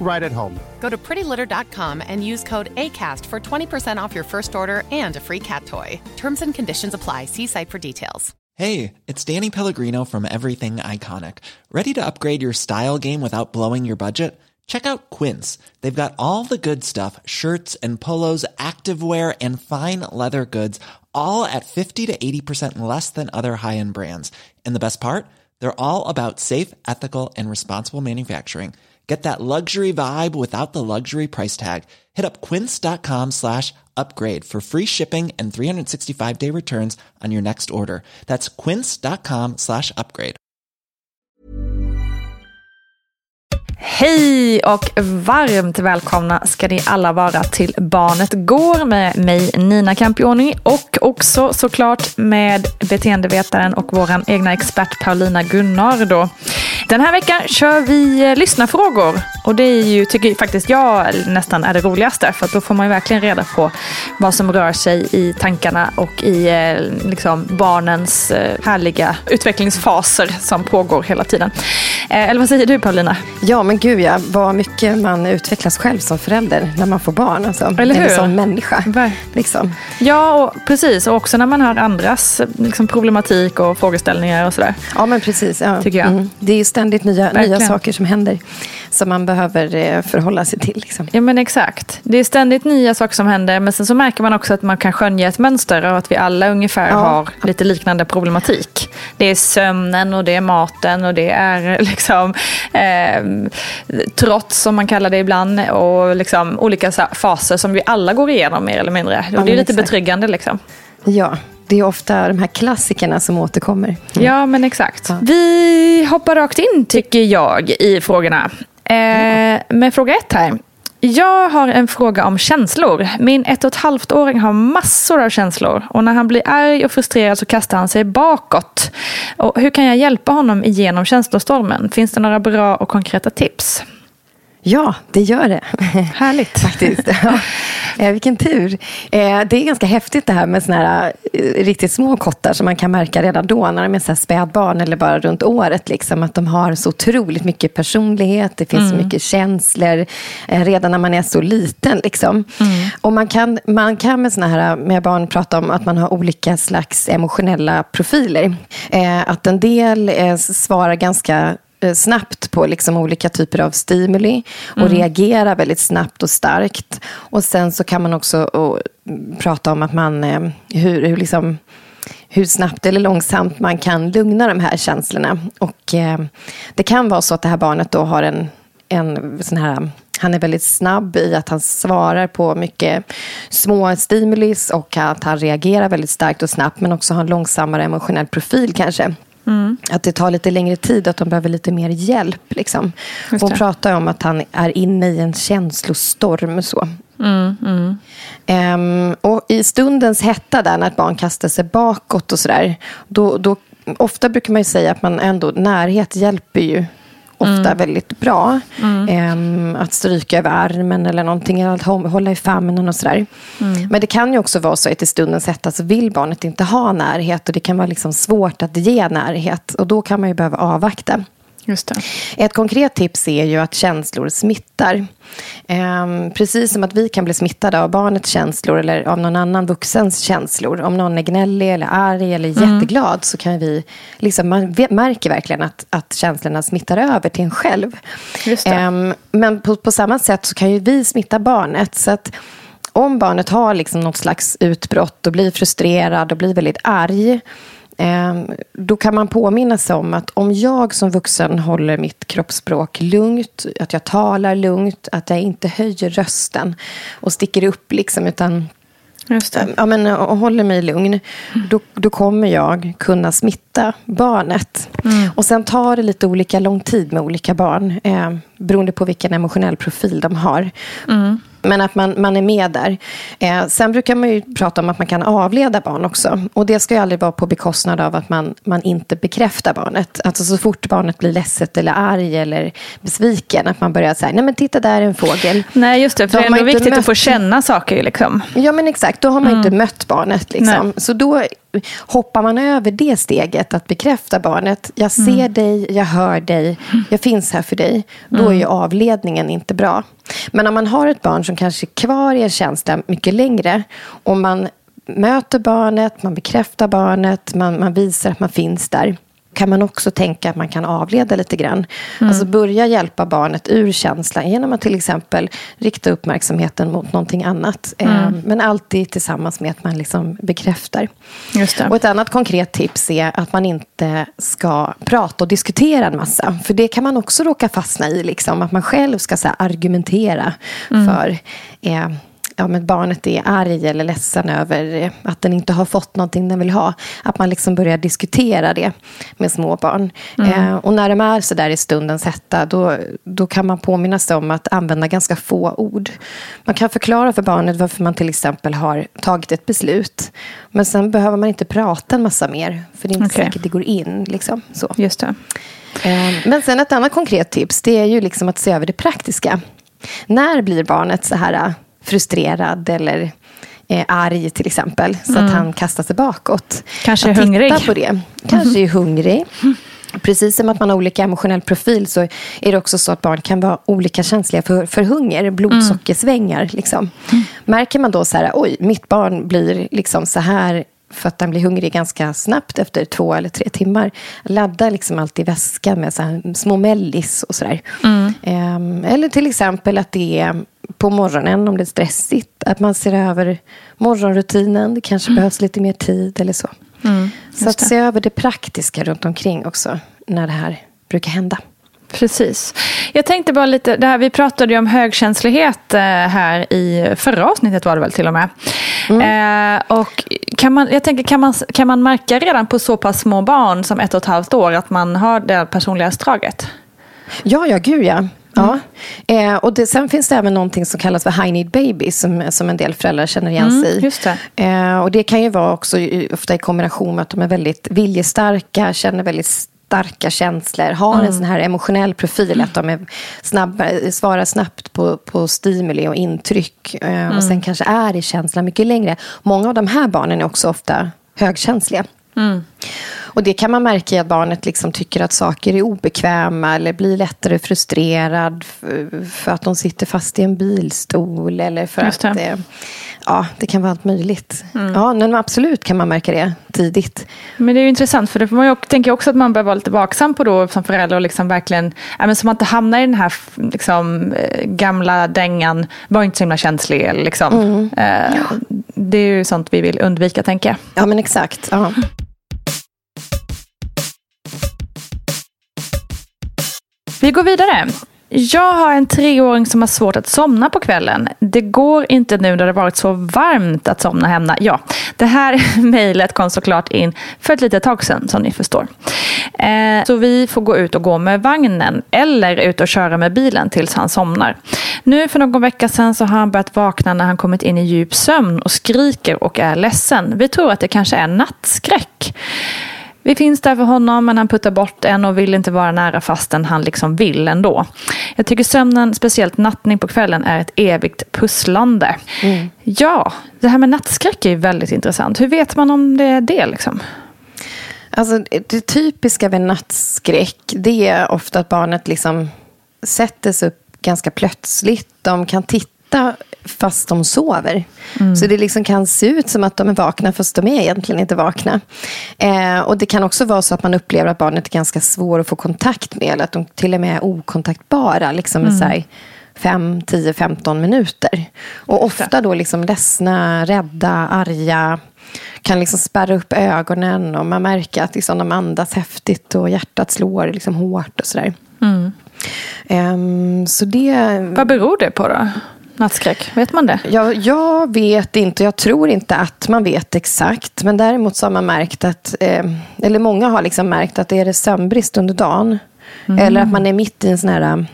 right at home. Go to prettylitter.com and use code ACAST for 20% off your first order and a free cat toy. Terms and conditions apply. See site for details. Hey, it's Danny Pellegrino from Everything Iconic. Ready to upgrade your style game without blowing your budget? Check out Quince. They've got all the good stuff shirts and polos, activewear, and fine leather goods, all at 50 to 80% less than other high end brands. And the best part? They're all about safe, ethical, and responsible manufacturing. Get that luxury vibe without the luxury price tag. Hit up quince.com slash upgrade for free shipping and 365 day returns on your next order. That's quince.com slash upgrade. Hej och varmt välkomna ska ni alla vara till Barnet Går med mig Nina Campioni och också såklart med beteendevetaren och vår egna expert Paulina Gunnardo. Den här veckan kör vi lyssnarfrågor och det är ju, tycker faktiskt jag nästan är det roligaste för då får man ju verkligen reda på vad som rör sig i tankarna och i eh, liksom, barnens eh, härliga utvecklingsfaser som pågår hela tiden. Eh, eller vad säger du Paulina? Ja, men gud ja, vad mycket man utvecklas själv som förälder när man får barn. Alltså. Eller hur? Eller som människa. Ver- Liksom. Ja, och precis. Och också när man hör andras liksom, problematik och frågeställningar och sådär. Ja, men precis. Ja. Tycker jag. Mm. Det är ständigt nya, nya Verkligen. saker som händer som man behöver eh, förhålla sig till. Liksom. Ja men exakt. Det är ständigt nya saker som händer men sen så märker man också att man kan skönja ett mönster och att vi alla ungefär Ja. har lite liknande problematik. Det är sömnen och det är maten och det är liksom eh, trots som man kallar det ibland och liksom olika faser som vi alla går igenom mer eller mindre. Och Ja, det är lite exakt. betryggande liksom. Ja, det är ofta de här klassikerna som återkommer. Ja, men exakt. Ja. Vi hoppar rakt in, tycker jag, i frågorna. Eh, med fråga ett här. Jag har en fråga om känslor. Min ett och ett halvt åring har massor av känslor och när han blir arg och frustrerad så kastar han sig bakåt. Och hur kan jag hjälpa honom igenom känslostormen? Finns det några bra och konkreta tips? Ja, det gör det. Härligt. Faktiskt. Ja. Eh, vilken tur. Eh, det är ganska häftigt det här med såna här eh, riktigt små kottar som man kan märka redan då när de är så spädbarn eller bara runt året. Liksom, att de har så otroligt mycket personlighet, det finns så mycket känslor redan när man är så liten. Liksom. Och man kan, man kan med såna här med barn prata om att man har olika slags emotionella profiler. Att en del svarar ganska snabbt på liksom olika typer av stimuli och reagerar väldigt snabbt och starkt. Och sen så kan man också och, mm, prata om att man, eh, hur, hur, liksom, hur snabbt eller långsamt man kan lugna de här känslorna. Och eh, det kan vara så att det här barnet då har en, en sån här han är väldigt snabb i att han svarar på mycket små stimulis och att han reagerar väldigt starkt och snabbt men också har en långsammare emotionell profil kanske. Mm. Att det tar lite längre tid, att de behöver lite mer hjälp. Liksom. Hon pratar om att han är inne i en känslostorm. Så. Mm, mm. Um, och I stundens hetta, där, när ett barn kastar sig bakåt och sådär, då, då, ofta brukar man säga att man ändå, närhet hjälper ju ofta mm. väldigt bra. Mm. Um, att stryka över armen eller någonting, att hålla i famnen och sådär. Mm. Men det kan ju också vara så att i stundens hetta så vill barnet inte ha närhet och det kan vara liksom svårt att ge närhet och då kan man ju behöva avvakta. Ett konkret tips är ju att känslor smittar. Ehm, precis som att vi kan bli smittade av barnets känslor eller av någon annan vuxens känslor. Om någon är gnällig eller arg eller mm. jätteglad så kan vi, liksom, man märker verkligen att, att känslorna smittar över till en själv. Ehm, men på, på samma sätt så kan ju vi smitta barnet. Så att om barnet har liksom något slags utbrott och blir frustrerad och blir väldigt arg då kan man påminna sig om att om jag som vuxen håller mitt kroppsspråk lugnt, att jag talar lugnt, att jag inte höjer rösten och sticker upp, liksom, utan. Ja, men, och håller mig lugn, då, då kommer jag kunna smitta barnet. Mm. Och sen tar det lite olika lång tid med olika barn, eh, beroende på vilken emotionell profil de har. Mm. Men att man, man är med där. Eh, sen brukar man ju prata om att man kan avleda barn också. Och det ska ju aldrig vara på bekostnad av att man, man inte bekräftar barnet. Alltså så fort barnet blir ledset eller arg eller besviken. Att man börjar säga, nej men titta där är en fågel. Nej just det, för det är ändå viktigt mött... att få känna saker. Liksom. Ja men exakt, då har man mm. inte mött barnet. Liksom. Så då hoppar man över det steget att bekräfta barnet. Jag ser mm. dig, jag hör dig, jag finns här för dig. Då är ju mm. avledningen inte bra. Men om man har ett barn som kanske är kvar i en känsla mycket längre och man möter barnet, man bekräftar barnet, man, man visar att man finns där kan man också tänka att man kan avleda lite grann. Mm. Alltså börja hjälpa barnet ur känslan genom att till exempel rikta uppmärksamheten mot någonting annat. Mm. Eh, men alltid tillsammans med att man liksom bekräftar. Och ett annat konkret tips är att man inte ska prata och diskutera en massa. För det kan man också råka fastna i. Liksom, att man själv ska så argumentera mm. för eh, ja, men barnet är arg eller ledsen över att den inte har fått någonting den vill ha. Att man liksom börjar diskutera det med små barn. Mm. Eh, och när de är så där i stundens hetta, då, då kan man påminna sig om att använda ganska få ord. Man kan förklara för barnet varför man till exempel har tagit ett beslut. Men sen behöver man inte prata en massa mer, för det är inte okay. säkert det går in. Liksom, så. Just det. Eh, men sen ett annat konkret tips, det är ju liksom att se över det praktiska. När blir barnet så här frustrerad eller eh, arg till exempel. Så mm. att han kastar sig bakåt. Kanske är hungrig. på det. Kanske är hungrig. Precis som att man har olika emotionell profil så är det också så att barn kan vara olika känsliga för, för hunger, blodsockersvängar. Mm. Liksom. Mm. Märker man då så här, oj, mitt barn blir liksom så här för att den blir hungrig ganska snabbt efter två eller tre timmar. Ladda liksom alltid väskan med så små mellis och sådär. Mm. Um, eller till exempel att det är på morgonen om det är stressigt. Att man ser över morgonrutinen. Det kanske mm. behövs lite mer tid eller så. Mm, så att se över det praktiska runt omkring också när det här brukar hända. Precis. Jag tänkte bara lite, det här, vi pratade ju om högkänslighet eh, här i förra avsnittet var det väl till och med. Mm. Eh, och kan man, jag tänker, kan man, kan man märka redan på så pass små barn som ett och ett halvt år att man har det personlighetsdraget? Ja, ja, gud ja. Ja, eh, och det, sen finns det även någonting som kallas för high need baby som, som en del föräldrar känner igen mm, sig i. Just det. Eh, och det kan ju vara också ofta i kombination med att de är väldigt viljestarka, känner väldigt starka känslor, har mm. en sån här emotionell profil, att de är snabba, svarar snabbt på, på stimuli och intryck eh, mm. och sen kanske är i känslan mycket längre. Många av de här barnen är också ofta högkänsliga. Mm. Och det kan man märka i att barnet liksom tycker att saker är obekväma eller blir lättare frustrerad för att de sitter fast i en bilstol eller för att det, ja, det kan vara allt möjligt. Mm. Ja, men absolut kan man märka det tidigt. Men det är intressant för det får man ju, tänker också att man behöver vara lite vaksam på då som förälder och liksom verkligen, ja, men så man inte hamnar i den här liksom, eh, gamla dängan, var inte så himla känslig. Liksom. Mm. Ja. Det är ju sånt vi vill undvika tänker jag. Ja men exakt. Ja. Vi går vidare. Jag har en treåring som har svårt att somna på kvällen. Det går inte nu när det varit så varmt att somna hemma. Ja, det här mejlet kom såklart in för ett litet tag sedan som ni förstår. Eh, så vi får gå ut och gå med vagnen eller ut och köra med bilen tills han somnar. Nu för någon vecka sedan så har han börjat vakna när han kommit in i djup sömn och skriker och är ledsen. Vi tror att det kanske är nattskräck. Vi finns där för honom men han puttar bort en och vill inte vara nära fastän han liksom vill ändå. Jag tycker sömnen, speciellt nattning på kvällen, är ett evigt pusslande. Mm. Ja, det här med nattskräck är väldigt intressant. Hur vet man om det är det liksom? Alltså, det typiska vid nattskräck det är ofta att barnet liksom sätter sig upp ganska plötsligt. De kan titta fast de sover. Mm. Så det liksom kan se ut som att de är vakna fast de är egentligen inte vakna. Eh, och det kan också vara så att man upplever att barnet är ganska svår att få kontakt med. Eller att de till och med är okontaktbara. Liksom mm. så 5, 10, 15 minuter. Och ofta då liksom ledsna, rädda, arga. Kan liksom spärra upp ögonen och man märker att liksom de andas häftigt och hjärtat slår liksom hårt och sådär. Mm. Um, så det... Vad beror det på då? Nattskräck, vet man det? Jag, jag vet inte, jag tror inte att man vet exakt. Men däremot så har man märkt att, eh, eller många har liksom märkt att det är det sömnbrist under dagen. Mm. Eller att man är mitt i en sån här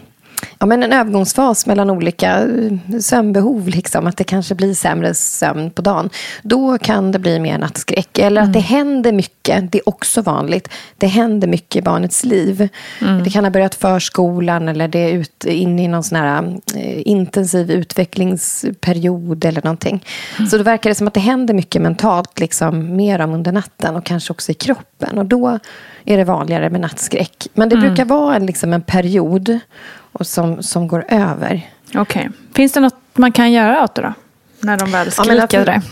ja, men en övergångsfas mellan olika eh, sömnbehov. Liksom, att det kanske blir sämre sömn på dagen. Då kan det bli mer nattskräck. Eller mm. att det händer mycket. Det är också vanligt. Det händer mycket i barnets liv. Mm. Det kan ha börjat förskolan eller det är ut, in i någon sån här eh, intensiv utvecklingsperiod eller någonting. Mm. Så då verkar det som att det händer mycket mentalt, liksom, mer om under natten och kanske också i kroppen. Och då är det vanligare med nattskräck. Men det mm. brukar vara en, liksom en period och som, som går över. Okej. Okay. Finns det något man kan göra åt det då? När de väl skriker ja, det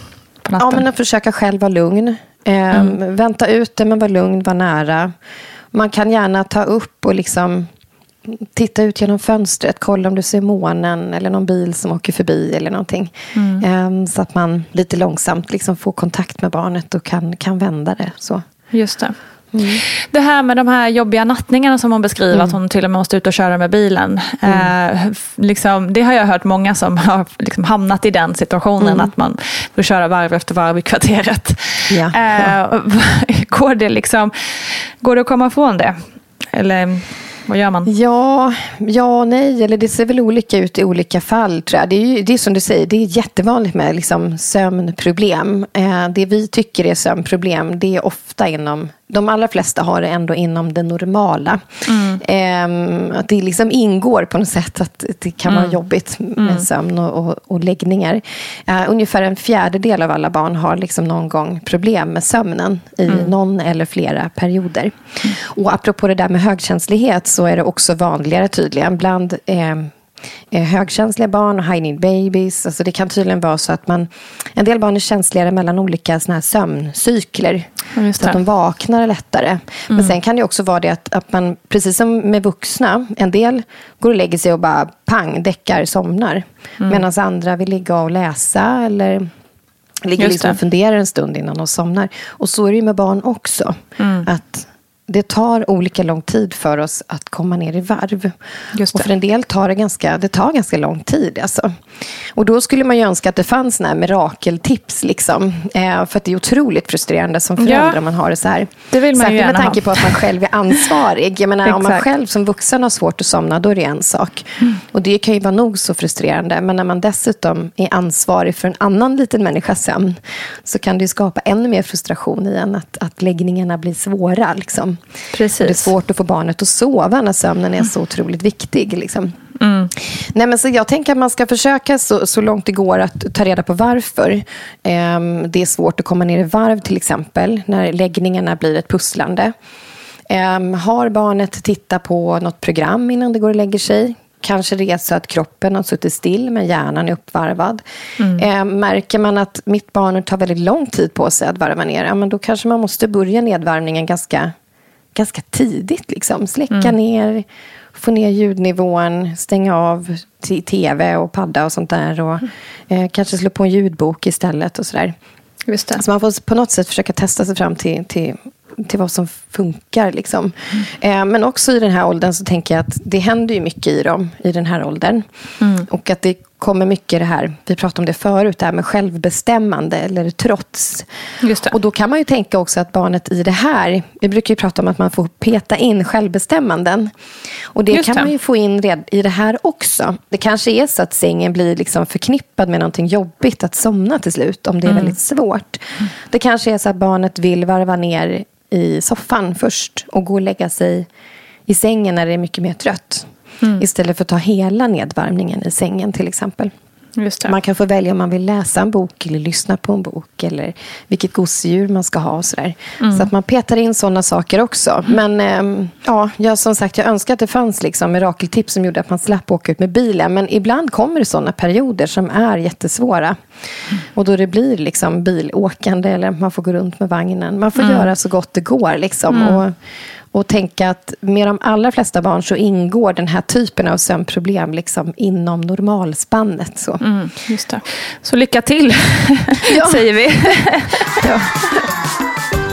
på natten? Ja, men att försöka själv vara lugn. Eh, mm. Vänta ut det, men vara lugn, vara nära. Man kan gärna ta upp och liksom titta ut genom fönstret, kolla om du ser månen eller någon bil som åker förbi eller någonting. Mm. Eh, så att man lite långsamt liksom får kontakt med barnet och kan, kan vända det. Så. Just det. Mm. Det här med de här jobbiga nattningarna som hon beskriver, mm. att hon till och med måste ut och köra med bilen. Mm. Eh, liksom, det har jag hört många som har liksom hamnat i den situationen, mm. att man får köra varv efter varv i kvarteret. Ja. Eh, går, det liksom, går det att komma ifrån det? Eller vad gör man? Ja, ja nej. Eller det ser väl olika ut i olika fall. Tror jag. Det, är ju, det är som du säger, det är jättevanligt med liksom sömnproblem. Eh, det vi tycker är sömnproblem, det är ofta inom de allra flesta har det ändå inom det normala. Mm. Eh, att det liksom ingår på något sätt att det kan mm. vara jobbigt med mm. sömn och, och, och läggningar. Eh, ungefär en fjärdedel av alla barn har liksom någon gång problem med sömnen i mm. någon eller flera perioder. Och apropå det där med högkänslighet så är det också vanligare tydligen bland eh, Eh, högkänsliga barn och high need babies. Alltså det kan tydligen vara så att man, en del barn är känsligare mellan olika såna här sömncykler. Så att de vaknar lättare. Mm. Men sen kan det också vara det att, att man, precis som med vuxna, en del går och lägger sig och bara pang, däckar, somnar. Mm. Medan andra vill ligga och läsa eller ligger liksom och funderar en stund innan de somnar. Och så är det ju med barn också. Mm. Att det tar olika lång tid för oss att komma ner i varv. Och för en del tar det ganska, det tar ganska lång tid. Alltså. Och då skulle man ju önska att det fanns såna mirakeltips. Liksom. Eh, för att det är otroligt frustrerande som förälder ja. om man har det så här. Det vill man Särskilt med tanke på att man själv är ansvarig. Jag menar, om man själv som vuxen har svårt att somna, då är det en sak. Mm. Och det kan ju vara nog så frustrerande. Men när man dessutom är ansvarig för en annan liten människas sömn, så kan det skapa ännu mer frustration i en att, att läggningarna blir svåra. Liksom. Precis. Det är svårt att få barnet att sova när sömnen är så otroligt viktig. Liksom. Mm. Nej, men så jag tänker att man ska försöka så, så långt det går att ta reda på varför. Um, det är svårt att komma ner i varv till exempel, när läggningarna blir ett pusslande. Um, har barnet tittat på något program innan det går och lägger sig? Kanske det är så att kroppen har suttit still men hjärnan är uppvarvad. Mm. Eh, märker man att mitt barn tar väldigt lång tid på sig att varva ner, ja, men då kanske man måste börja nedvarvningen ganska, ganska tidigt. Liksom. Släcka mm. ner, få ner ljudnivån, stänga av tv och padda och sånt där. Och, eh, kanske slå på en ljudbok istället och sådär. Just det. Så man får på något sätt försöka testa sig fram till, till till vad som funkar. Liksom. Eh, men också i den här åldern så tänker jag att det händer ju mycket i dem i den här åldern. Mm. Och att det kommer mycket det här, vi pratade om det förut, det här med självbestämmande eller trots. Och då kan man ju tänka också att barnet i det här, vi brukar ju prata om att man får peta in självbestämmanden. Och det Just kan det. man ju få in red, i det här också. Det kanske är så att sängen blir liksom förknippad med någonting jobbigt att somna till slut, om det är mm. väldigt svårt. Det kanske är så att barnet vill varva ner i soffan först och gå och lägga sig i sängen när det är mycket mer trött. Mm. Istället för att ta hela nedvarvningen i sängen till exempel. Man kan få välja om man vill läsa en bok eller lyssna på en bok. Eller vilket gosedjur man ska ha och sådär. Mm. Så att man petar in sådana saker också. Men eh, ja, jag, som sagt, jag önskar att det fanns liksom mirakeltips som gjorde att man slapp åka ut med bilen. Men ibland kommer det sådana perioder som är jättesvåra. Mm. Och då det blir liksom bilåkande eller man får gå runt med vagnen. Man får mm. göra så gott det går. Liksom. Mm. Och, och tänka att med de allra flesta barn så ingår den här typen av sömnproblem liksom inom normalspannet. Så, mm, så lycka till, säger vi. ja.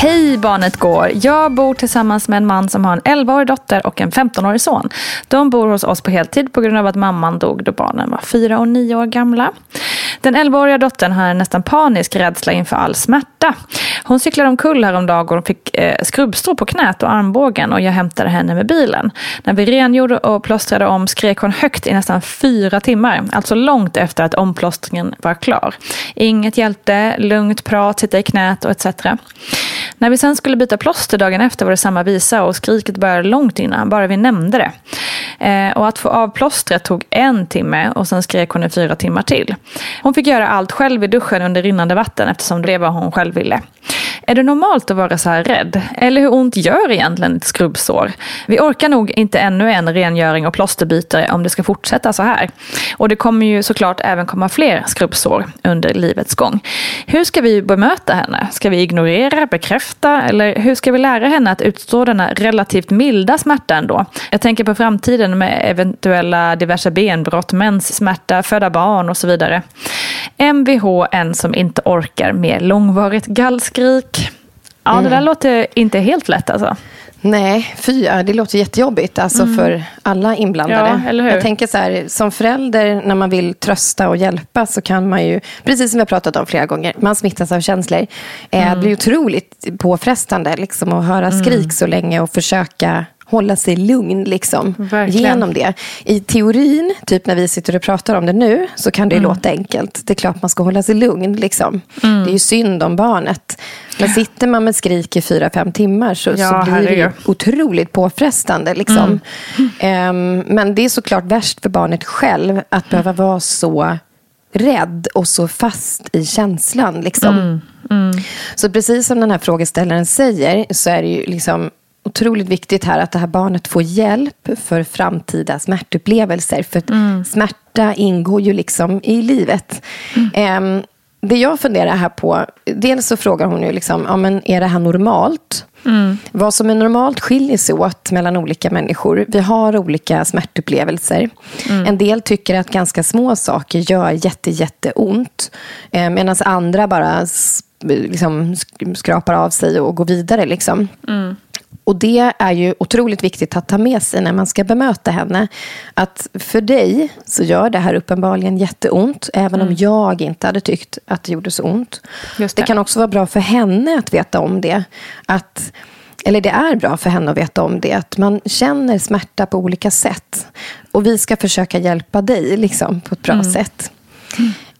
Hej barnet går. Jag bor tillsammans med en man som har en 11-årig dotter och en 15-årig son. De bor hos oss på heltid på grund av att mamman dog då barnen var 4 och 9 år gamla. Den 11-åriga dottern har en nästan panisk rädsla inför all smärta. Hon cyklade omkull häromdagen och fick eh, skrubbstrå på knät och armbågen och jag hämtade henne med bilen. När vi rengjorde och plåstrade om skrek hon högt i nästan fyra timmar, alltså långt efter att omplåstringen var klar. Inget hjälpte, lugnt prat, sitta i knät och etc. När vi sen skulle byta plåster dagen efter var det samma visa och skriket började långt innan, bara vi nämnde det. Eh, och att få av plåstret tog en timme och sen skrek hon i fyra timmar till. Hon fick göra allt själv i duschen under rinnande vatten eftersom det var vad hon själv ville. Är det normalt att vara så här rädd? Eller hur ont gör egentligen ett skrubbsår? Vi orkar nog inte ännu en rengöring och plåsterbyte om det ska fortsätta så här. Och det kommer ju såklart även komma fler skrubbsår under livets gång. Hur ska vi bemöta henne? Ska vi ignorera, bekräfta eller hur ska vi lära henne att utstå denna relativt milda smärta ändå? Jag tänker på framtiden med eventuella diverse benbrott, menssmärta, föda barn och så vidare. Mvh, en som inte orkar med långvarigt gallskrik. Ja, mm. det där mm. låter inte helt lätt alltså. Nej, fy, det låter jättejobbigt alltså mm. för alla inblandade. Ja, Jag tänker så här, som förälder när man vill trösta och hjälpa så kan man ju, precis som vi har pratat om flera gånger, man smittas av känslor. Eh, mm. Det blir otroligt påfrestande liksom, att höra skrik mm. så länge och försöka hålla sig lugn liksom, genom det. I teorin, typ när vi sitter och pratar om det nu, så kan det mm. låta enkelt. Det är klart man ska hålla sig lugn. Liksom. Mm. Det är ju synd om barnet. Men sitter man med skrik i fyra, fem timmar så, ja, så blir det ju otroligt påfrestande. Liksom. Mm. Um, men det är såklart värst för barnet själv att behöva vara så rädd och så fast i känslan. Liksom. Mm. Mm. Så precis som den här frågeställaren säger så är det ju liksom otroligt viktigt här att det här barnet får hjälp för framtida smärtupplevelser. För mm. smärta ingår ju liksom i livet. Mm. Um, det jag funderar här på, dels så frågar hon ju liksom, ja, men är det här normalt? Mm. Vad som är normalt skiljer sig åt mellan olika människor. Vi har olika smärtupplevelser. Mm. En del tycker att ganska små saker gör jätte, jätteont. Eh, Medan andra bara liksom, skrapar av sig och går vidare. Liksom. Mm. Och det är ju otroligt viktigt att ta med sig när man ska bemöta henne. Att för dig så gör det här uppenbarligen jätteont. Även mm. om jag inte hade tyckt att det gjorde så ont. Det. det. kan också vara bra för henne att veta om det. Att, eller det är bra för henne att veta om det. Att man känner smärta på olika sätt. Och vi ska försöka hjälpa dig liksom, på ett bra mm. sätt.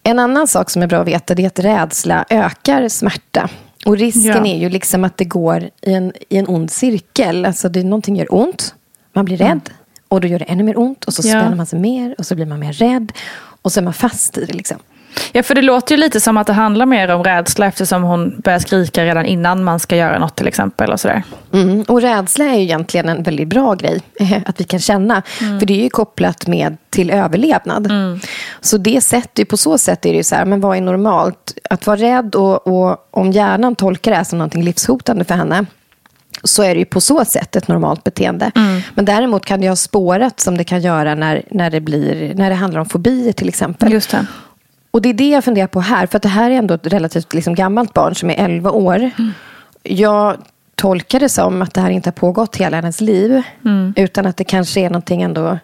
En annan sak som är bra att veta är att rädsla ökar smärta. Och risken ja. är ju liksom att det går i en, i en ond cirkel. Alltså det, någonting gör ont, man blir rädd. Mm. Och då gör det ännu mer ont och så ja. spänner man sig mer och så blir man mer rädd. Och så är man fast i det. Liksom. Ja, för det låter ju lite som att det handlar mer om rädsla eftersom hon börjar skrika redan innan man ska göra något till exempel. Och, sådär. Mm, och rädsla är ju egentligen en väldigt bra grej att vi kan känna. Mm. För det är ju kopplat med till överlevnad. Mm. Så det sätter, på så sätt är det ju så här, men vad är normalt? Att vara rädd och, och om hjärnan tolkar det här som något livshotande för henne så är det ju på så sätt ett normalt beteende. Mm. Men däremot kan det ha spårat som det kan göra när, när, det, blir, när det handlar om fobier till exempel. Just det. Och det är det jag funderar på här, för att det här är ändå ett relativt liksom, gammalt barn som är 11 år. Mm. Jag tolkar det som att det här inte har pågått hela hennes liv, mm. utan att det kanske är någonting ändå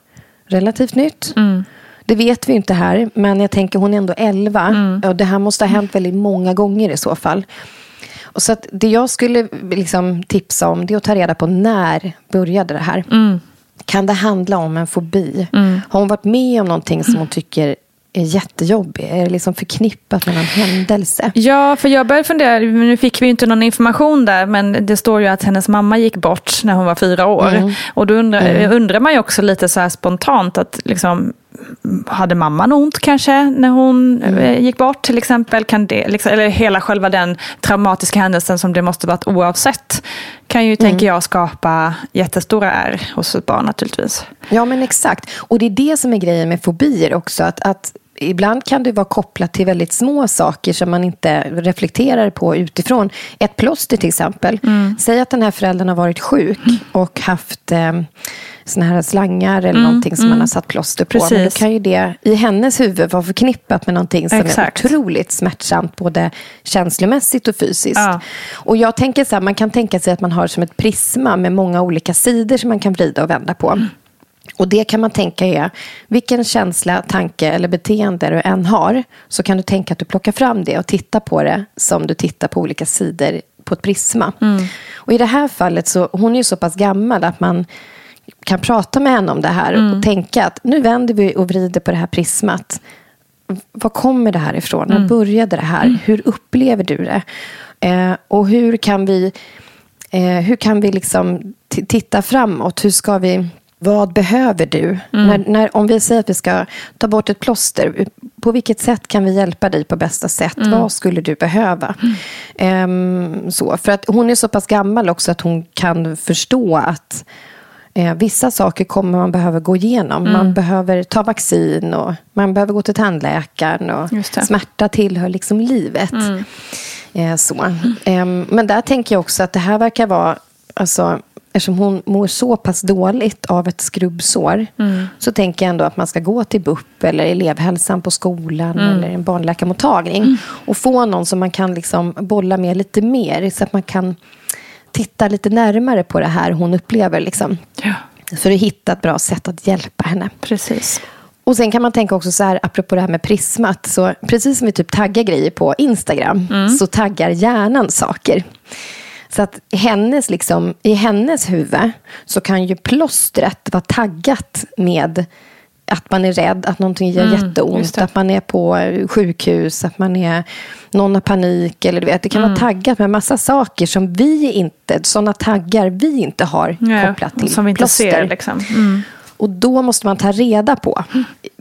relativt nytt. Mm. Det vet vi inte här, men jag tänker hon är ändå 11 mm. och det här måste ha hänt väldigt många gånger i så fall. Och så det jag skulle liksom tipsa om det är att ta reda på när började det här. Mm. Kan det handla om en fobi? Mm. Har hon varit med om någonting som hon tycker är jättejobbig? Är det liksom förknippat med någon händelse? Ja, för jag började fundera, nu fick vi inte någon information där, men det står ju att hennes mamma gick bort när hon var fyra år. Mm. Och då undrar, mm. undrar man ju också lite så här spontant, att liksom, hade mamman ont kanske när hon mm. Eh, gick bort till exempel? Kan det, liksom, eller hela själva den traumatiska händelsen som det måste varit oavsett kan ju, mm. tänker jag, skapa jättestora ärr hos ett barn naturligtvis. Ja, men exakt. Och det är det som är grejen med fobier också. Att, att ibland kan det vara kopplat till väldigt små saker som man inte reflekterar på utifrån. Ett plåster till exempel. Mm. Säg att den här föräldern har varit sjuk och haft eh, såna här slangar eller mm, någonting som mm. man har satt plåster på. Precis. Men då kan ju det i hennes huvud vara förknippat med någonting som Exakt. är otroligt smärtsamt, både känslomässigt och fysiskt. Ja. Och jag tänker så här, man kan tänka sig att man har som ett prisma med många olika sidor som man kan vrida och vända på. Mm. Och det kan man tänka är, vilken känsla, tanke eller beteende du än har, så kan du tänka att du plockar fram det och tittar på det som du tittar på olika sidor på ett prisma. Mm. Och i det här fallet så, hon är ju så pass gammal att man kan prata med henne om det här mm. och tänka att nu vänder vi och vrider på det här prismat. Var kommer det här ifrån? Mm. När började det här? Mm. Hur upplever du det? Eh, och hur kan vi, eh, hur kan vi liksom titta framåt? Hur ska vi vad behöver du? Mm. När, när, om vi säger att vi ska ta bort ett plåster, på vilket sätt kan vi hjälpa dig på bästa sätt? Mm. Vad skulle du behöva? Mm. Um, så, för att hon är så pass gammal också att hon kan förstå att eh, vissa saker kommer man behöva gå igenom. Mm. Man behöver ta vaccin och man behöver gå till tandläkaren. Och smärta tillhör liksom livet. Mm. Eh, så. Um, men där tänker jag också att det här verkar vara alltså, eftersom hon mår så pass dåligt av ett skrubbsår mm. så tänker jag ändå att man ska gå till BUP eller elevhälsan på skolan mm. eller en barnläkarmottagning mm. och få någon som man kan liksom bolla med lite mer så att man kan titta lite närmare på det här hon upplever. Liksom. Ja. För att hitta ett bra sätt att hjälpa henne. Precis. Och sen kan man tänka också så här, apropå det här med prismat, så precis som vi typ taggar grejer på Instagram, mm. så taggar hjärnan saker. Så att hennes, liksom, i hennes huvud så kan ju plåstret vara taggat med att man är rädd, att någonting gör mm, jätteont, att man är på sjukhus, att man är, någon har panik. Eller du vet, det kan mm. vara taggat med massa saker som vi inte, sådana taggar vi inte har ja, kopplat till Som vi inte plåster. ser. Liksom. Mm. Och då måste man ta reda på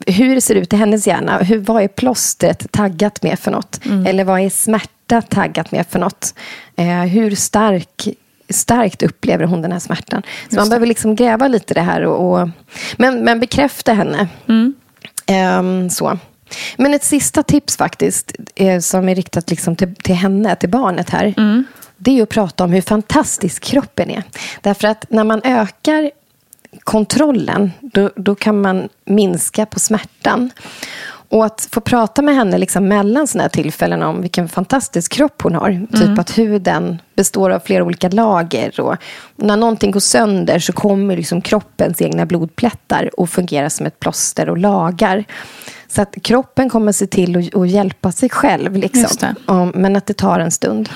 hur det ser ut i hennes hjärna. Hur, vad är plåstret taggat med för något? Mm. Eller vad är smärta taggat med för något? Eh, hur stark starkt upplever hon den här smärtan. Så man behöver liksom gräva lite det här. Och, och, men, men bekräfta henne. Mm. Um, så. Men ett sista tips faktiskt, eh, som är riktat liksom till, till henne, till barnet här. Mm. Det är att prata om hur fantastisk kroppen är. Därför att när man ökar kontrollen, då, då kan man minska på smärtan. Och att få prata med henne liksom mellan sådana här tillfällen om vilken fantastisk kropp hon har. Mm. Typ att huden består av flera olika lager. Och när någonting går sönder så kommer liksom kroppens egna blodplättar och fungerar som ett plåster och lagar. Så att kroppen kommer se till att, att hjälpa sig själv. Liksom. Men att det tar en stund.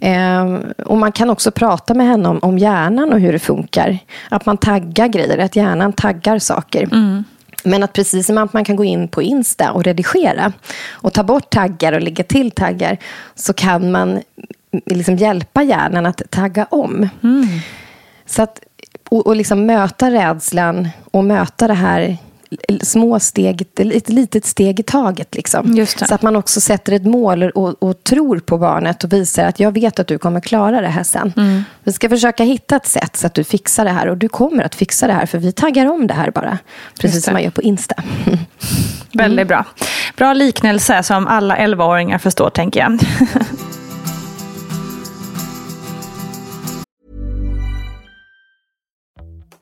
Mm. Eh, och man kan också prata med henne om, om hjärnan och hur det funkar. Att man taggar grejer, att hjärnan taggar saker. Mm. Men att precis som att man kan gå in på Insta och redigera och ta bort taggar och lägga till taggar så kan man liksom hjälpa hjärnan att tagga om. Mm. Så att, och, och liksom möta rädslan och möta det här små steg, ett litet steg i taget. Liksom. Så att man också sätter ett mål och, och, tror på barnet och visar att jag vet att du kommer klara det här sen. Mm. Vi ska försöka hitta ett sätt så att du fixar det här och du kommer att fixa det här för vi taggar om det här bara. Precis som man gör på Insta. Mm. Väldigt bra. Bra liknelse som alla 11-åringar förstår tänker jag.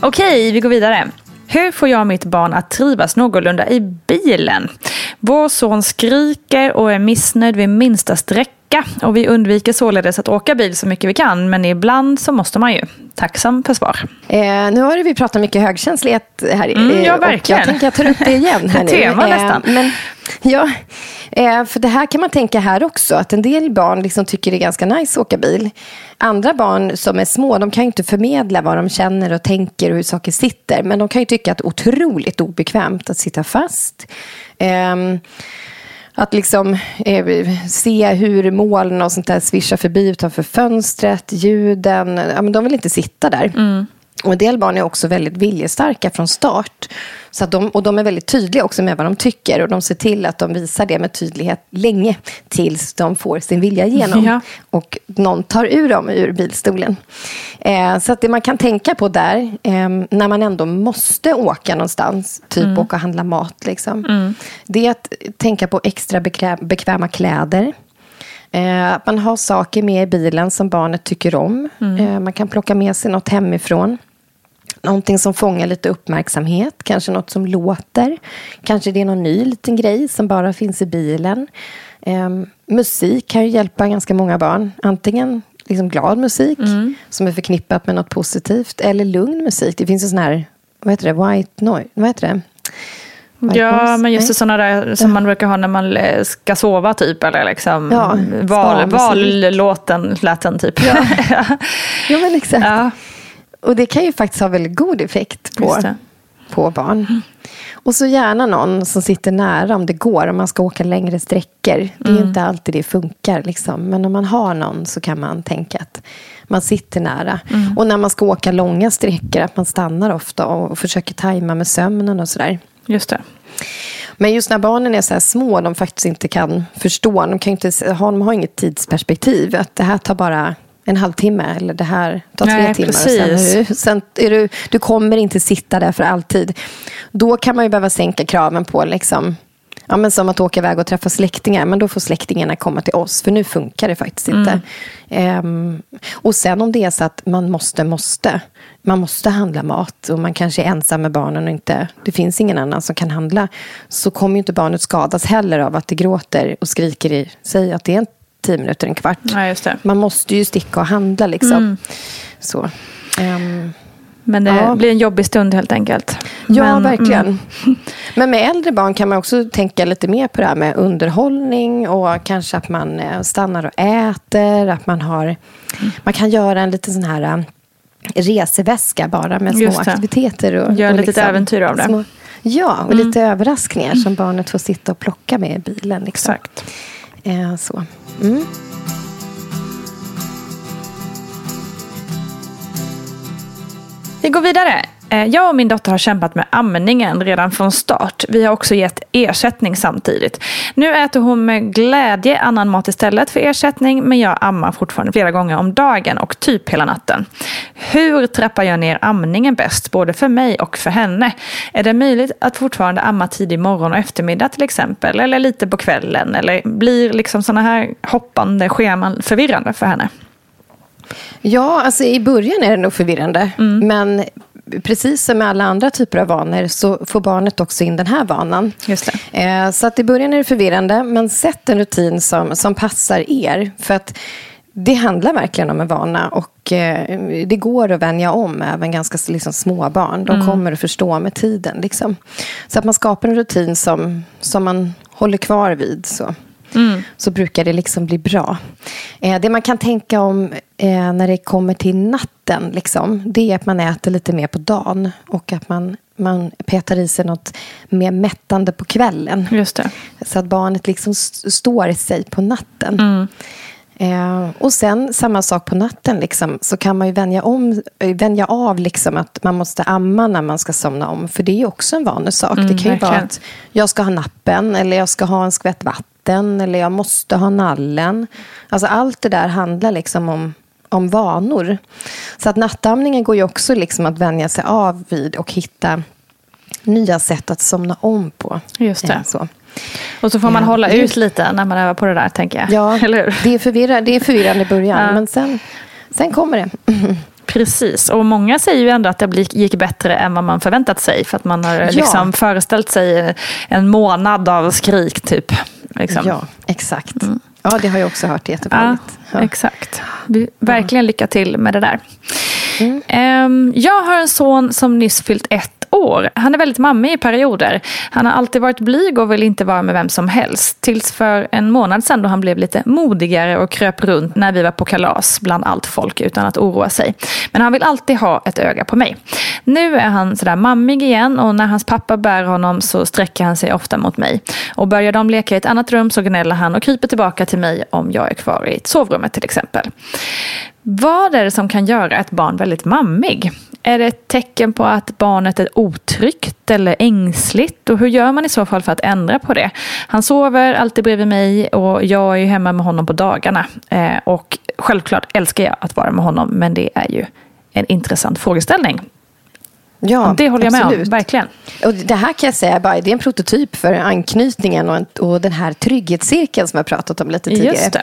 Okej, vi går vidare. Hur får jag mitt barn att trivas någorlunda i bilen? Vår son skriker och är missnöjd vid minsta sträcka och vi undviker således att åka bil så mycket vi kan men ibland så måste man ju. Tacksam för svar. Eh, nu har vi pratat mycket högkänslighet här. Mm, ja, eh, verkligen. jag tänker jag tar upp det igen här nu. Tema nästan. men, ja, eh, för det här kan man tänka här också. Att en del barn liksom tycker det är ganska nice att åka bil. Andra barn som är små, de kan ju inte förmedla vad de känner och tänker och hur saker sitter. Men de kan ju tycka att det är otroligt obekvämt att sitta fast. Att liksom eh, se hur moln och sånt där svischar förbi utanför fönstret, ljuden. Ja, men de vill inte sitta där. Mm. Och en del barn är också väldigt viljestarka från start. Så att de, och de är väldigt tydliga också med vad de tycker. Och de ser till att de visar det med tydlighet länge tills de får sin vilja igenom. Ja. Och någon tar ur dem ur bilstolen. Eh, så att det man kan tänka på där, eh, när man ändå måste åka någonstans, typ Mm. åka och handla mat, liksom, det är att tänka på extra bekväm, bekväma kläder. Eh, man har saker med i bilen som barnet tycker om. Eh, Man kan plocka med sig något hemifrån. Någonting som fångar lite uppmärksamhet. Kanske något som låter. Kanske det är någon ny liten grej som bara finns i bilen. Eh, musik kan ju hjälpa ganska många barn. Antingen liksom glad musik som är förknippat med något positivt. Eller lugn musik. Det finns ju sån här, vad heter det, white noise. Vad heter det? White Ja, noise? men just sådana där som man brukar ha när man eh, ska sova typ. Eller liksom Ja, val, vallåten lät den typ. Ja, men exakt. Ja. Och det kan ju faktiskt ha väldigt god effekt på, på barn. Och så gärna någon som sitter nära om det går, om man ska åka längre sträckor. Det är Mm. inte alltid det funkar. Liksom. Men om man har någon så kan man tänka att man sitter nära. Mm. Och när man ska åka långa sträckor, att man stannar ofta och försöker tajma med sömnen och sådär. Just det. Men just när barnen är så här små, de faktiskt inte kan förstå. De, kan inte, de har inget tidsperspektiv. Att det här tar bara en halvtimme eller det här tar tre Nej, timmar. Och precis. sen, är du, sen är du, du kommer inte sitta där för alltid. Då kan man ju behöva sänka kraven på liksom, Ja, men som att åka iväg och träffa släktingar. Men då får släktingarna komma till oss. För nu funkar det faktiskt inte. Ehm, och sen om det är så att man måste, måste. Man måste handla mat. Och man kanske är ensam med barnen och inte, det finns ingen annan som kan handla. Så kommer ju inte barnet skadas heller av att det gråter och skriker i sig. Att det är tio minuter, en kvart. Ja. Man måste ju sticka och handla liksom. Mm. Så. Ehm, Men det Ja. blir en jobbig stund helt enkelt. Ja, Men, verkligen. mm, Men med äldre barn kan man också tänka lite mer på det här med underhållning och kanske att man eh, stannar och äter. Att man, har, man kan göra en liten sån här eh, reseväska bara med små aktiviteter. Och, Gör och ett litet äventyr av det. små- ja, och Mm. lite överraskningar som barnet får sitta och plocka med i bilen. Liksom. Exakt. Eh, så. Mm. Vi går vidare. Eh, Jag och min dotter har kämpat med amningen redan från start. Vi har också gett ersättning samtidigt. Nu äter hon med glädje annan mat istället för ersättning men jag ammar fortfarande flera gånger om dagen och typ hela natten. Hur trappar jag ner amningen bäst både för mig och för henne? Är det möjligt att fortfarande amma tidig morgon och eftermiddag till exempel? Eller lite på kvällen? Eller blir liksom sådana här hoppande scheman förvirrande för henne? Ja, alltså i början är det nog förvirrande. Men precis som med alla andra typer av vanor så får barnet också in den här vanan. Just det. Eh, Så att i början är det förvirrande, men sätt en rutin som, som passar er. För att det handlar verkligen om en vana och eh, det går att vänja om även ganska liksom, små barn. De kommer att förstå med tiden. Liksom. Så att man skapar en rutin som, som man håller kvar vid. Så så brukar det liksom bli bra. Eh, det man kan tänka om eh, när det kommer till natten, liksom, det är att man äter lite mer på dagen och att man, man petar i sig något mer mättande på kvällen. Just det. Så att barnet liksom st- står i sig på natten. Eh, och sen samma sak på natten. Liksom, så kan man ju vänja, om, eh, vänja av liksom, att man måste amma när man ska somna om. För det är också en vanesak. Mm, det kan ju vara verkligen. att jag ska ha nappen eller jag ska ha en skvätt vatten eller jag måste ha nallen. Alltså allt det där handlar liksom om, om vanor. Så att nattamningen går ju också liksom att vänja sig av vid och hitta nya sätt att somna om på. Just det. Så. Och så får man Ja, hålla det- ut lite när man övar på det där, tänker jag. Ja, Eller hur? det är, förvirra, det är förvirrande i början, Ja. men sen, sen kommer det. Precis, och många säger ju ändå att det gick bättre än vad man förväntat sig. För att man har Ja. liksom föreställt sig en månad av skrik, typ. Liksom. Ja, exakt. Ja, det har jag också hört. Är Ja, jättevanligt. Ja. exakt. Verkligen lycka till med det där. Mm. Ehm, Jag har en son som nyss fyllt ett år. Han är väldigt mammig i perioder. Han har alltid varit blyg och vill inte vara med vem som helst. Tills för en månad sedan då han blev lite modigare och kröp runt när vi var på kalas bland allt folk utan att oroa sig. Men han vill alltid ha ett öga på mig. Nu är han sådär mammig igen och när hans pappa bär honom så sträcker han sig ofta mot mig. Och börjar de leka i ett annat rum så gnäller han och kryper tillbaka till mig om jag är kvar i sovrummet till exempel. Vad är det som kan göra ett barn väldigt mammig? Är det ett tecken på att barnet är otryggt eller ängsligt? Och hur gör man i så fall för att ändra på det? Han sover alltid bredvid mig och jag är ju hemma med honom på dagarna. Eh, och självklart älskar jag att vara med honom, men det är ju en intressant frågeställning. Ja, det håller jag med absolut. om, verkligen. Och det här kan jag säga, bara, det är en prototyp för anknytningen och, en, och den här trygghetscirkeln som jag pratat om lite tidigare. Just.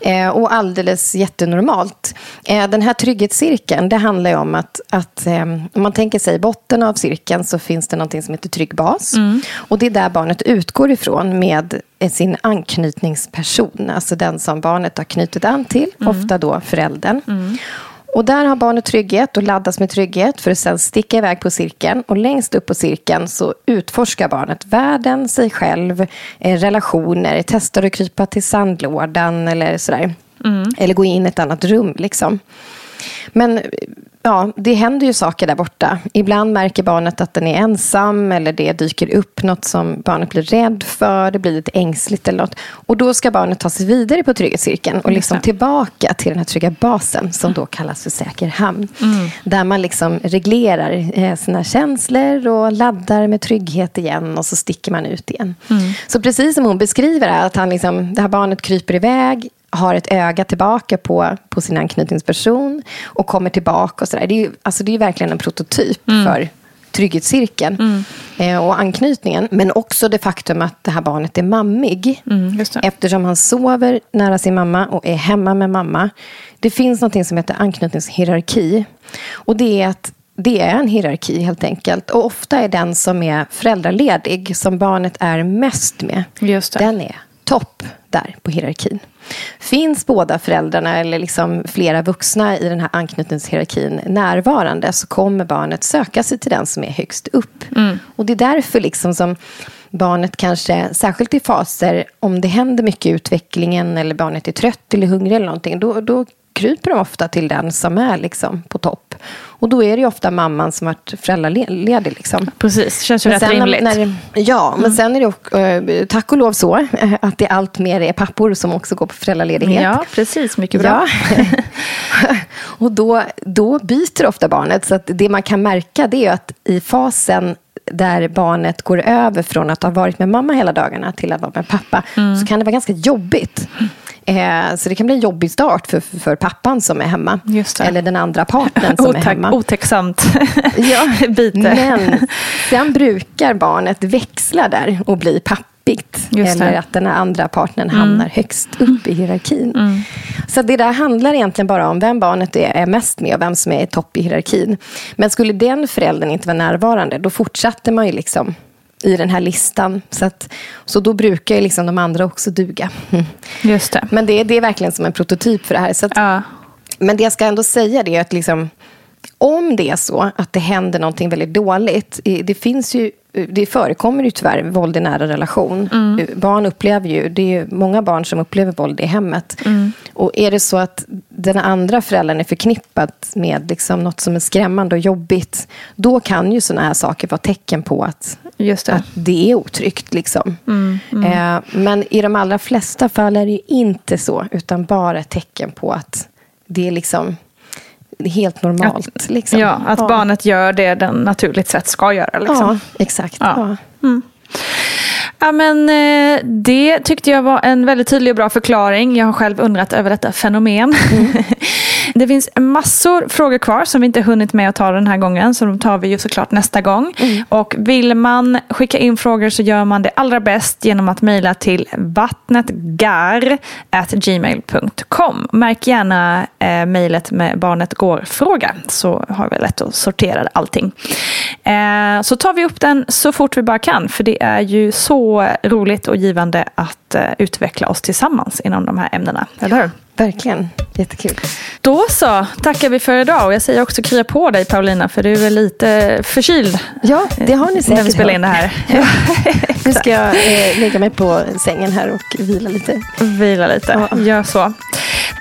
Eh, och alldeles jättenormalt. Eh, den här trygghetscirkeln, det handlar ju om att, att eh, om man tänker sig i botten av cirkeln så finns det någonting som heter trygg bas. Och det är där barnet utgår ifrån med eh, sin anknytningsperson. Alltså den som barnet har knutit an till, ofta då föräldern. Och där har barnet trygghet och laddas med trygghet för att sen sticka iväg på cirkeln. Och längst upp på cirkeln så utforskar barnet världen, sig själv, eh, relationer, testar att krypa till sandlådan eller sådär. Eller gå in i ett annat rum liksom. Men ja, det händer ju saker där borta. Ibland märker barnet att den är ensam eller det dyker upp något som barnet blir rädd för. Det blir lite ängsligt eller något. Och då ska barnet ta sig vidare på trygghetscirkeln och liksom tillbaka till den här trygga basen som då kallas för säker hamn. Där man liksom reglerar eh, sina känslor och laddar med trygghet igen och så sticker man ut igen. Så precis som hon beskriver att han liksom, det här barnet kryper iväg har ett öga tillbaka på, på sin anknytningsperson och kommer tillbaka och sådär. Det är alltså det är verkligen en prototyp för trygghetscirkeln Mm. eh, och anknytningen. Men också det faktum att det här barnet är mammig. Mm. Eftersom han sover nära sin mamma och är hemma med mamma. Det finns något som heter anknytningshierarki. Och det är att det är en hierarki helt enkelt. Och ofta är den som är föräldraledig, som barnet är mest med, den är topp där på hierarkin. Finns båda föräldrarna eller liksom flera vuxna i den här anknytningshierarkin närvarande så kommer barnet söka sig till den som är högst upp. Och det är därför liksom som barnet kanske, särskilt i faser om det händer mycket i utvecklingen eller barnet är trött eller hungrig eller någonting, då, då kryper de ofta till den som är liksom på topp. Och då är det ju ofta mamman som varit föräldraledig. Liksom. Precis, känns ju rätt rimligt. När, ja, men sen är det också, eh, tack och lov så eh, att det allt mer är pappor som också går på föräldraledighet. Ja, precis. Mycket bra. Ja. och då, då byter ofta barnet. Så att det man kan märka det är att i fasen där barnet går över från att ha varit med mamma hela dagarna till att vara med pappa Mm. så kan det vara ganska jobbigt. Eh, så det kan bli en jobbig start för, för pappan som är hemma. Eller den andra partnern som är Otack, hemma. otäcksamt Ja, byte. Men sen brukar barnet växla där och bli det. Eller att den andra partnern hamnar högst upp i hierarkin. Så det där handlar egentligen bara om vem barnet är, är mest med och vem som är i topp i hierarkin. Men skulle den föräldern inte vara närvarande, då fortsatte man ju liksom i den här listan. Så, att, så då brukar ju liksom de andra också duga. Just det. Men det, det är verkligen som en prototyp för det här. Så att, Ja. men det jag ska ändå säga det är att liksom, om det är så att det händer någonting väldigt dåligt. Det finns ju det förekommer ju tyvärr våld i nära relation. Barn upplever ju, det är många barn som upplever våld i hemmet. Och är det så att den andra föräldern är förknippad med liksom något som är skrämmande och jobbigt, då kan ju sådana här saker vara tecken på att, Just det. att det är otryggt. Liksom. Eh, men i de allra flesta fall är det inte så, utan bara ett tecken på att det är liksom helt normalt. liksom. Ja, att barnet gör det den naturligt sett ska göra. Liksom. Ja, exakt. Ja. Ja. Ja, men, eh, det tyckte jag var en väldigt tydlig och bra förklaring. Jag har själv undrat över detta fenomen. det finns massor frågor kvar som vi inte hunnit med att ta den här gången. Så de tar vi ju såklart nästa gång. Och vill man skicka in frågor så gör man det allra bäst genom att mejla till vattnetgar.gmail.com. Märk gärna eh, mejlet med barnet går-fråga så har vi lätt att sortera allting. Eh, så tar vi upp den så fort vi bara kan för det är ju så roligt och givande att eh, utveckla oss tillsammans inom de här ämnena. Eller hur? Verkligen. Jättekul. Då så tackar vi för idag och jag säger också krya på dig Paulina för du är säkert förkyld Ja, det har ni säkert när vi spelar in det här. Nu ska jag eh, lägga mig på sängen här och vila lite. Vila lite, Ja. gör så.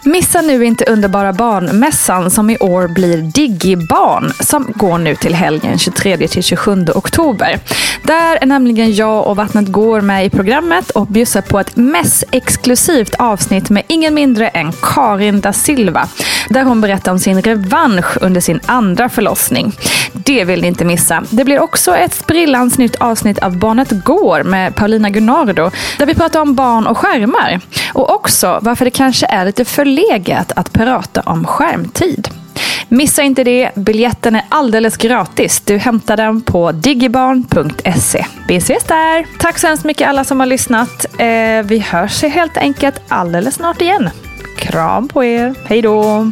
Missa nu inte underbara barnmässan som i år blir Digibarn som går nu till helgen 23-27 oktober. Där är nämligen jag och Vattnet går med i programmet och bjussar på ett mässexklusivt avsnitt med ingen mindre än Karin da Silva. Där hon berättar om sin revansch under sin andra förlossning. Det vill ni inte missa. Det blir också ett sprillans nytt avsnitt av Barnet går med Paulina Gunnardo där vi pratar om barn och skärmar. Och också varför det kanske är lite för kollegiet att prata om skärmtid. Missa inte det, biljetten är alldeles gratis. Du hämtar den på digibarn.se. Vi ses där! Tack så hemskt mycket alla som har lyssnat. Eh, vi hörs helt enkelt alldeles snart igen. Kram på er, hej då!